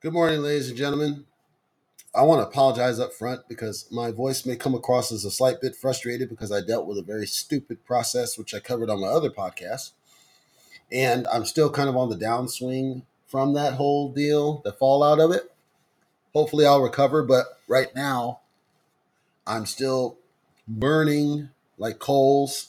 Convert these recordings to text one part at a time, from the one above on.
Good morning, ladies and gentlemen. I want to apologize up front because my voice may come across as a slight bit frustrated because I dealt with a very stupid process, which I covered on my other podcast. And I'm still kind of on the downswing from that whole deal, the fallout of it. Hopefully, I'll recover. But right now, I'm still burning like coals.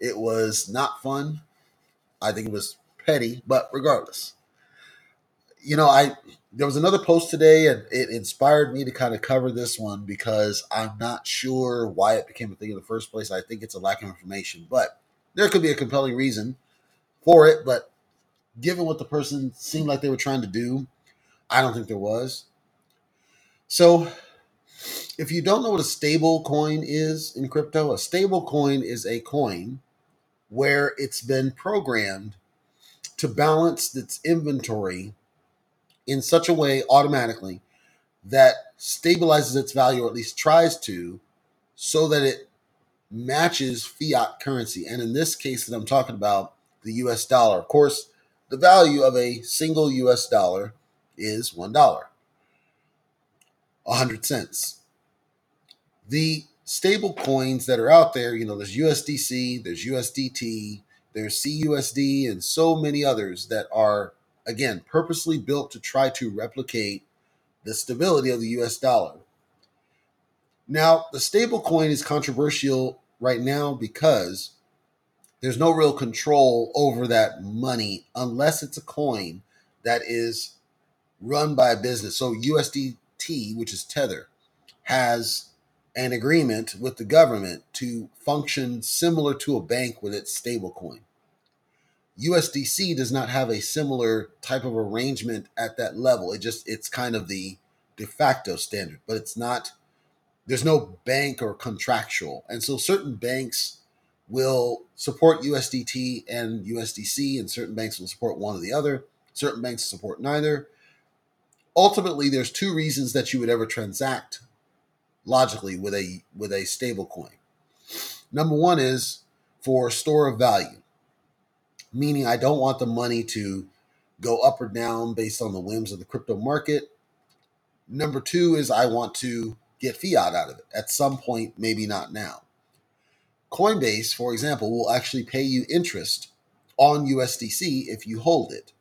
It was not fun. I think it was petty, but regardless, you know, I there was another post today and it inspired me to kind of cover this one because I'm not sure why it became a thing in the first place. I think it's a lack of information, but there could be a compelling reason for it. But given what the person seemed like they were trying to do, I don't think there was. So, if you don't know what a stable coin is in crypto, a stable coin is a coin where it's been programmed to balance its inventory in such a way automatically that stabilizes its value, or at least tries to, so that it matches fiat currency. And in this case that I'm talking about, the US dollar. Of course, the value of a single US dollar is $1, 100 cents. The stable coins that are out there, you know, there's USDC, there's USDT, there's CUSD, and so many others that are again, purposely built to try to replicate the stability of the US dollar. Now, the stable coin is controversial right now because there's no real control over that money unless it's a coin that is run by a business. So USDT, which is Tether, has an agreement with the government to function similar to a bank with its stable coin. USDC does not have a similar type of arrangement at that level. It just it's kind of the de facto standard, but it's not there's no bank or contractual. And so certain banks will support USDT and USDC and certain banks will support one or the other. Certain banks support neither. Ultimately, there's two reasons that you would ever transact logically with a with a stable coin. Number one is for store of value meaning I don't want the money to go up or down based on the whims of the crypto market. Number two is I want to get fiat out of it at some point, maybe not now. Coinbase, for example, will actually pay you interest on USDC if you hold it.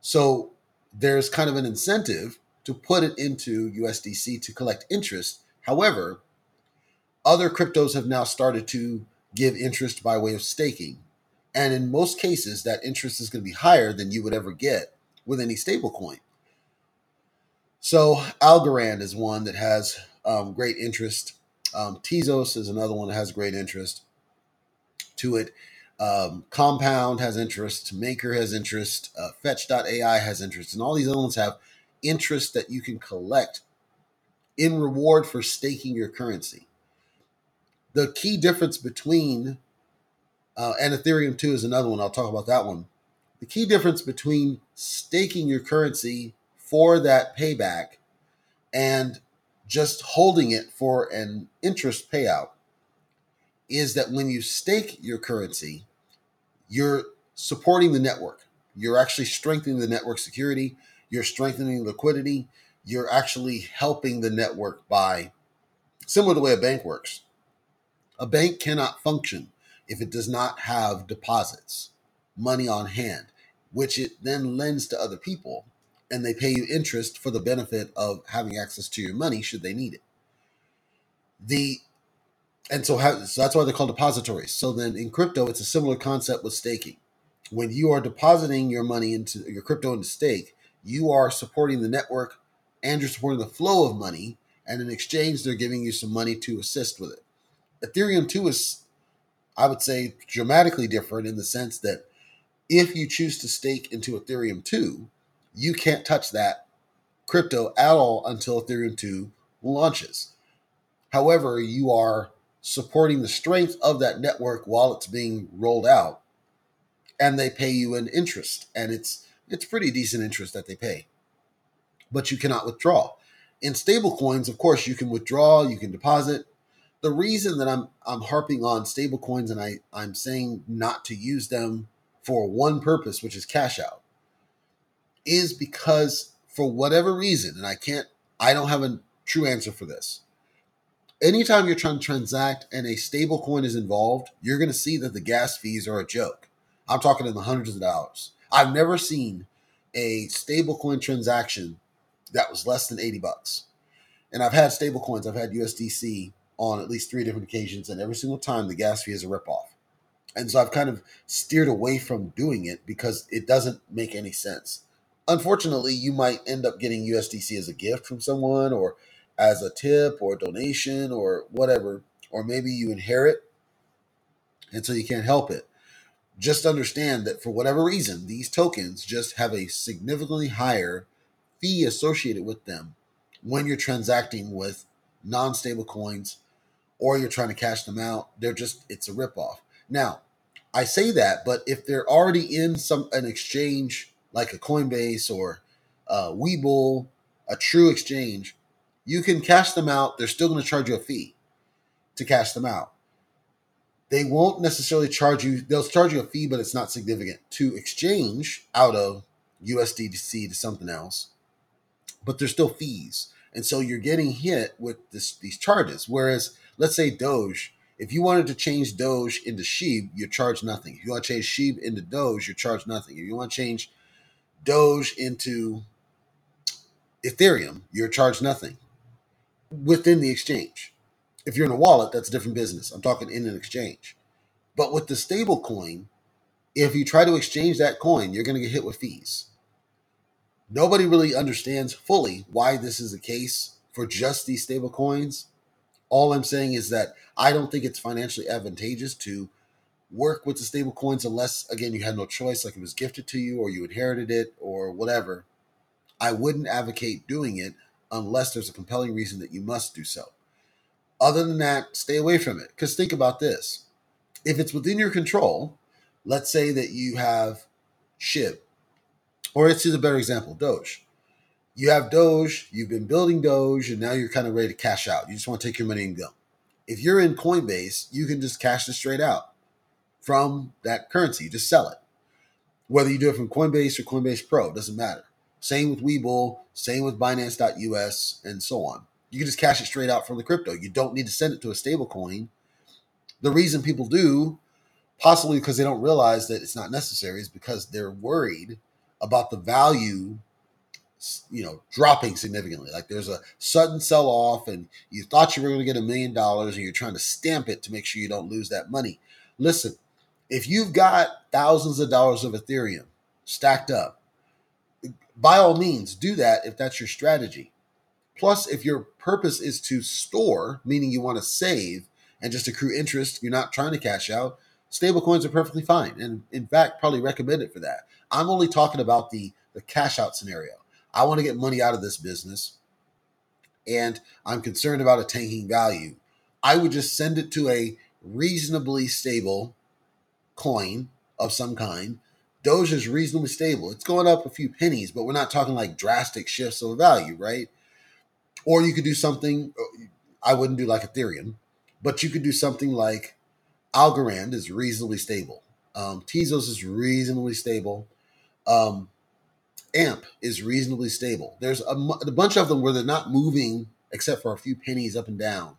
So there's kind of an incentive to put it into USDC to collect interest. However, other cryptos have now started to give interest by way of staking. And in most cases, that interest is going to be higher than you would ever get with any stable coin. So Algorand is one that has um, great interest. Um, Tezos is another one that has great interest to it. Um, Compound has interest. Maker has interest. Uh, Fetch.ai has interest. And all these other ones have interest that you can collect in reward for staking your currency. The key difference between uh, and Ethereum 2 is another one. I'll talk about that one. The key difference between staking your currency for that payback and just holding it for an interest payout is that when you stake your currency, you're supporting the network. You're actually strengthening the network security, you're strengthening liquidity, you're actually helping the network by similar to the way a bank works. A bank cannot function if it does not have deposits, money on hand, which it then lends to other people, and they pay you interest for the benefit of having access to your money should they need it. The and so, how, so that's why they're called depositories. So then in crypto, it's a similar concept with staking. When you are depositing your money into your crypto into stake, you are supporting the network and you're supporting the flow of money. And in exchange, they're giving you some money to assist with it. Ethereum 2 is I would say dramatically different in the sense that if you choose to stake into Ethereum 2, you can't touch that crypto at all until Ethereum 2 launches. However, you are supporting the strength of that network while it's being rolled out and they pay you an interest and it's it's pretty decent interest that they pay. But you cannot withdraw. In stable coins, of course, you can withdraw, you can deposit, the reason that I'm I'm harping on stablecoins and I I'm saying not to use them for one purpose, which is cash out, is because for whatever reason, and I can't, I don't have a true answer for this. Anytime you're trying to transact and a stablecoin is involved, you're going to see that the gas fees are a joke. I'm talking in the hundreds of dollars. I've never seen a stablecoin transaction that was less than 80 bucks. And I've had stablecoins, I've had USDC on at least three different occasions, and every single time the gas fee is a ripoff. And so I've kind of steered away from doing it because it doesn't make any sense. Unfortunately, you might end up getting USDC as a gift from someone or as a tip or a donation or whatever, or maybe you inherit and so you can't help it. Just understand that for whatever reason, these tokens just have a significantly higher fee associated with them when you're transacting with non stable coins or you're trying to cash them out. They're just, it's a ripoff. Now, I say that, but if they're already in some an exchange like a Coinbase or a Webull, a true exchange, you can cash them out. They're still going to charge you a fee to cash them out. They won't necessarily charge you, they'll charge you a fee, but it's not significant to exchange out of USDC to something else, but there's still fees. And so you're getting hit with this, these charges. Whereas, let's say Doge, if you wanted to change Doge into Sheeb, you charge nothing. If you want to change Sheeb into Doge, you charge nothing. If you want to change Doge into Ethereum, you're charged nothing within the exchange. If you're in a wallet, that's a different business. I'm talking in an exchange. But with the stable coin, if you try to exchange that coin, you're going to get hit with fees. Nobody really understands fully why this is the case for just these stable coins. All I'm saying is that I don't think it's financially advantageous to work with the stable coins unless again you had no choice like it was gifted to you or you inherited it or whatever. I wouldn't advocate doing it unless there's a compelling reason that you must do so. Other than that, stay away from it. Because think about this if it's within your control, let's say that you have SHIB, or let's use a better example Doge. You have Doge, you've been building Doge, and now you're kind of ready to cash out. You just want to take your money and go. If you're in Coinbase, you can just cash it straight out from that currency, just sell it. Whether you do it from Coinbase or Coinbase Pro, doesn't matter. Same with Webull, same with Binance.us, and so on. You can just cash it straight out from the crypto. You don't need to send it to a stable coin. The reason people do, possibly because they don't realize that it's not necessary, is because they're worried about the value you know dropping significantly like there's a sudden sell off and you thought you were going to get a million dollars and you're trying to stamp it to make sure you don't lose that money listen if you've got thousands of dollars of ethereum stacked up by all means, do that if that's your strategy. Plus, if your purpose is to store, meaning you want to save and just accrue interest, you're not trying to cash out, stablecoins are perfectly fine. And in fact, probably recommend it for that. I'm only talking about the, the cash out scenario. I want to get money out of this business and I'm concerned about a tanking value. I would just send it to a reasonably stable coin of some kind Doge is reasonably stable. It's going up a few pennies, but we're not talking like drastic shifts of value, right? Or you could do something, I wouldn't do like Ethereum, but you could do something like Algorand is reasonably stable. Um, Tezos is reasonably stable. Um, AMP is reasonably stable. There's a, a bunch of them where they're not moving except for a few pennies up and down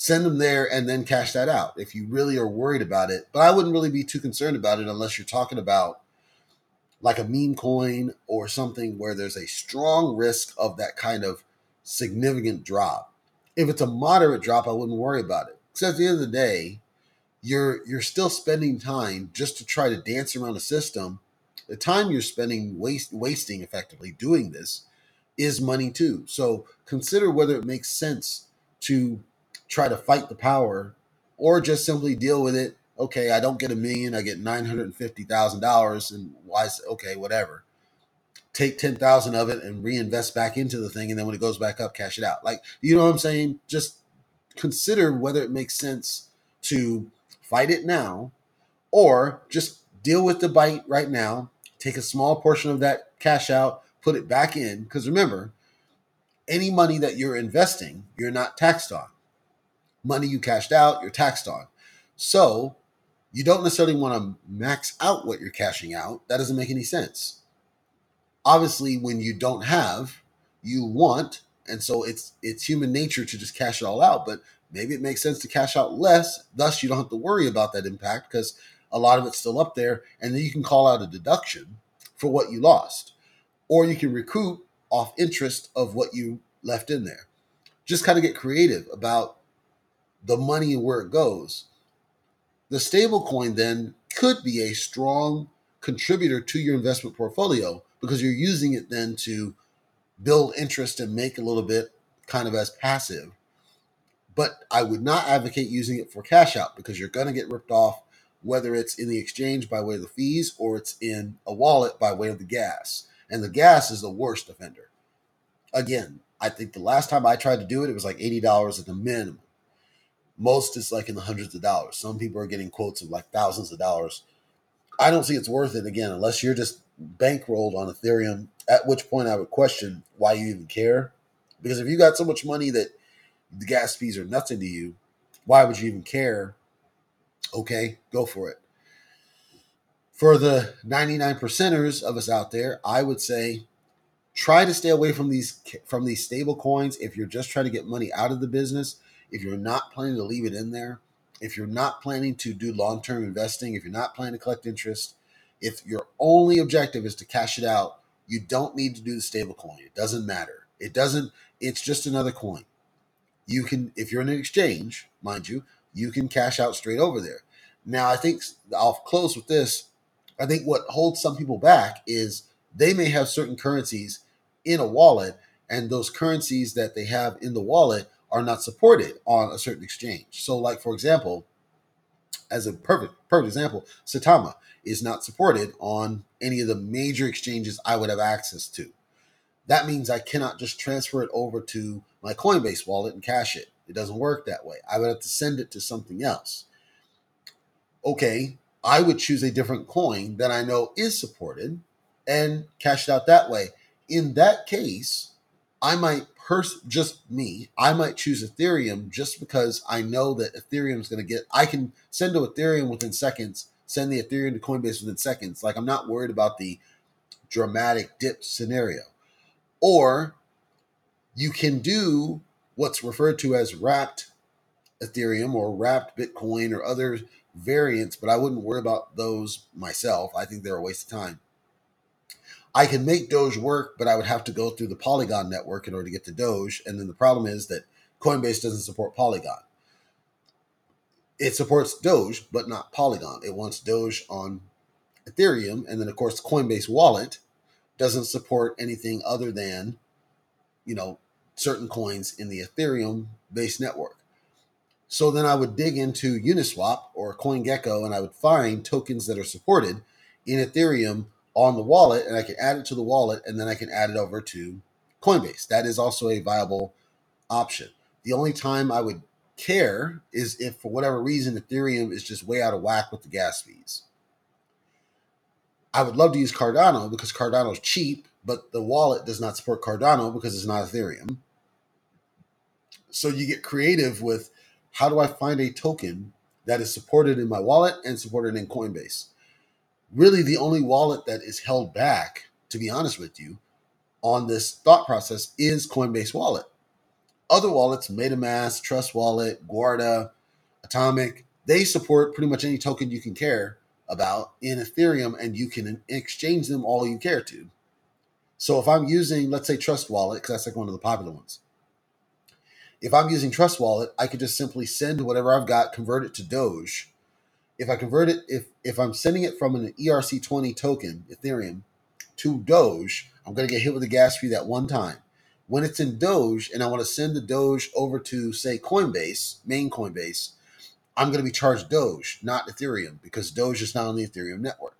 send them there and then cash that out if you really are worried about it. But I wouldn't really be too concerned about it unless you're talking about like a meme coin or something where there's a strong risk of that kind of significant drop. If it's a moderate drop, I wouldn't worry about it. Because at the end of the day, you're you're still spending time just to try to dance around a system. The time you're spending waste wasting effectively doing this is money too. So consider whether it makes sense to try to fight the power or just simply deal with it. Okay, I don't get a million, I get nine hundred and why? Okay, whatever. Take ten thousand of it and reinvest back into the thing, and then when it goes back up, cash it out. Like you know what I'm saying? Just consider whether it makes sense to fight it now, or just deal with the bite right now. Take a small portion of that cash out, put it back in. Because remember, any money that you're investing, you're not taxed on money you cashed out, you're taxed on. So you don't necessarily want to max out what you're cashing out. That doesn't make any sense. Obviously, when you don't have, you want, and so it's it's human nature to just cash it all out. But maybe it makes sense to cash out less. Thus, you don't have to worry about that impact because a lot of it's still up there, and then you can call out a deduction for what you lost, or you can recoup off interest of what you left in there. Just kind of get creative about the money and where it goes. The stable coin then could be a strong contributor to your investment portfolio because you're using it then to build interest and make a little bit kind of as passive. But I would not advocate using it for cash out because you're going to get ripped off, whether it's in the exchange by way of the fees or it's in a wallet by way of the gas. And the gas is the worst offender. Again, I think the last time I tried to do it, it was like $80 at the minimum. Most is like in the hundreds of dollars. Some people are getting quotes of like thousands of dollars. I don't see it's worth it again, unless you're just bankrolled on Ethereum, at which point I would question why you even care. Because if you got so much money that the gas fees are nothing to you, why would you even care? Okay, go for it. For the 99 percenters of us out there, I would say try to stay away from these from these stable coins if you're just trying to get money out of the business, if you're not planning to leave it in there, if you're not planning to do long-term investing, if you're not planning to collect interest, if your only objective is to cash it out, you don't need to do the stable coin. It doesn't matter. It doesn't, it's just another coin. You can, if you're in an exchange, mind you, you can cash out straight over there. Now, I think I'll close with this. I think what holds some people back is they may have certain currencies in a wallet, and those currencies that they have in the wallet are not supported on a certain exchange. So, like for example, as a perfect perfect example, Saitama is not supported on any of the major exchanges I would have access to. That means I cannot just transfer it over to my Coinbase wallet and cash it. It doesn't work that way. I would have to send it to something else. Okay, I would choose a different coin that I know is supported and cash it out that way. In that case, I might pers- just me, I might choose Ethereum just because I know that Ethereum is going to get. I can send to Ethereum within seconds send the Ethereum to Coinbase within seconds. Like I'm not worried about the dramatic dip scenario. Or you can do what's referred to as wrapped Ethereum or wrapped Bitcoin or other variants, but I wouldn't worry about those myself. I think they're a waste of time. I can make Doge work, but I would have to go through the Polygon network in order to get to Doge. And then the problem is that Coinbase doesn't support Polygon it supports Doge, but not Polygon. It wants Doge on Ethereum, and then of course Coinbase Wallet doesn't support anything other than, you know, certain coins in the Ethereum based network. So then I would dig into Uniswap or CoinGecko and I would find tokens that are supported in Ethereum on the wallet, and I can add it to the wallet, and then I can add it over to Coinbase. That is also a viable option. The only time I would care is if for whatever reason Ethereum is just way out of whack with the gas fees. I would love to use Cardano because Cardano is cheap, but the wallet does not support Cardano because it's not Ethereum. So you get creative with how do I find a token that is supported in my wallet and supported in Coinbase? Really, the only wallet that is held back, to be honest with you, on this thought process is Coinbase Wallet other wallets, MetaMask, Trust Wallet, Guarda, Atomic, they support pretty much any token you can care about in Ethereum, and you can exchange them all you care to. So if I'm using, let's say, Trust Wallet, because that's like one of the popular ones. If I'm using Trust Wallet, I could just simply send whatever I've got, convert it to Doge. If I convert it, if if I'm sending it from an ERC20 token, Ethereum, to Doge, I'm going to get hit with a gas fee that one time when it's in Doge and I want to send the Doge over to, say, Coinbase, main Coinbase, I'm going to be charged Doge, not Ethereum, because Doge is not on the Ethereum network.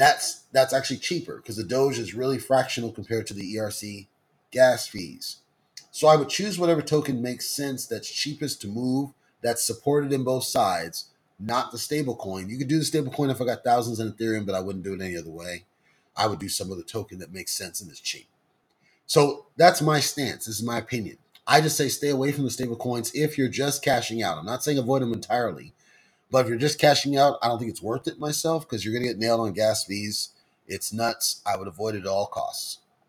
That's that's actually cheaper because the Doge is really fractional compared to the ERC gas fees. So I would choose whatever token makes sense that's cheapest to move, that's supported in both sides, not the stable coin. You could do the stable coin if I got thousands in Ethereum, but I wouldn't do it any other way. I would do some other token that makes sense and is cheap. So that's my stance. This is my opinion. I just say stay away from the stable coins if you're just cashing out. I'm not saying avoid them entirely, but if you're just cashing out, I don't think it's worth it myself because you're going to get nailed on gas fees It's nuts. I would avoid it at all costs.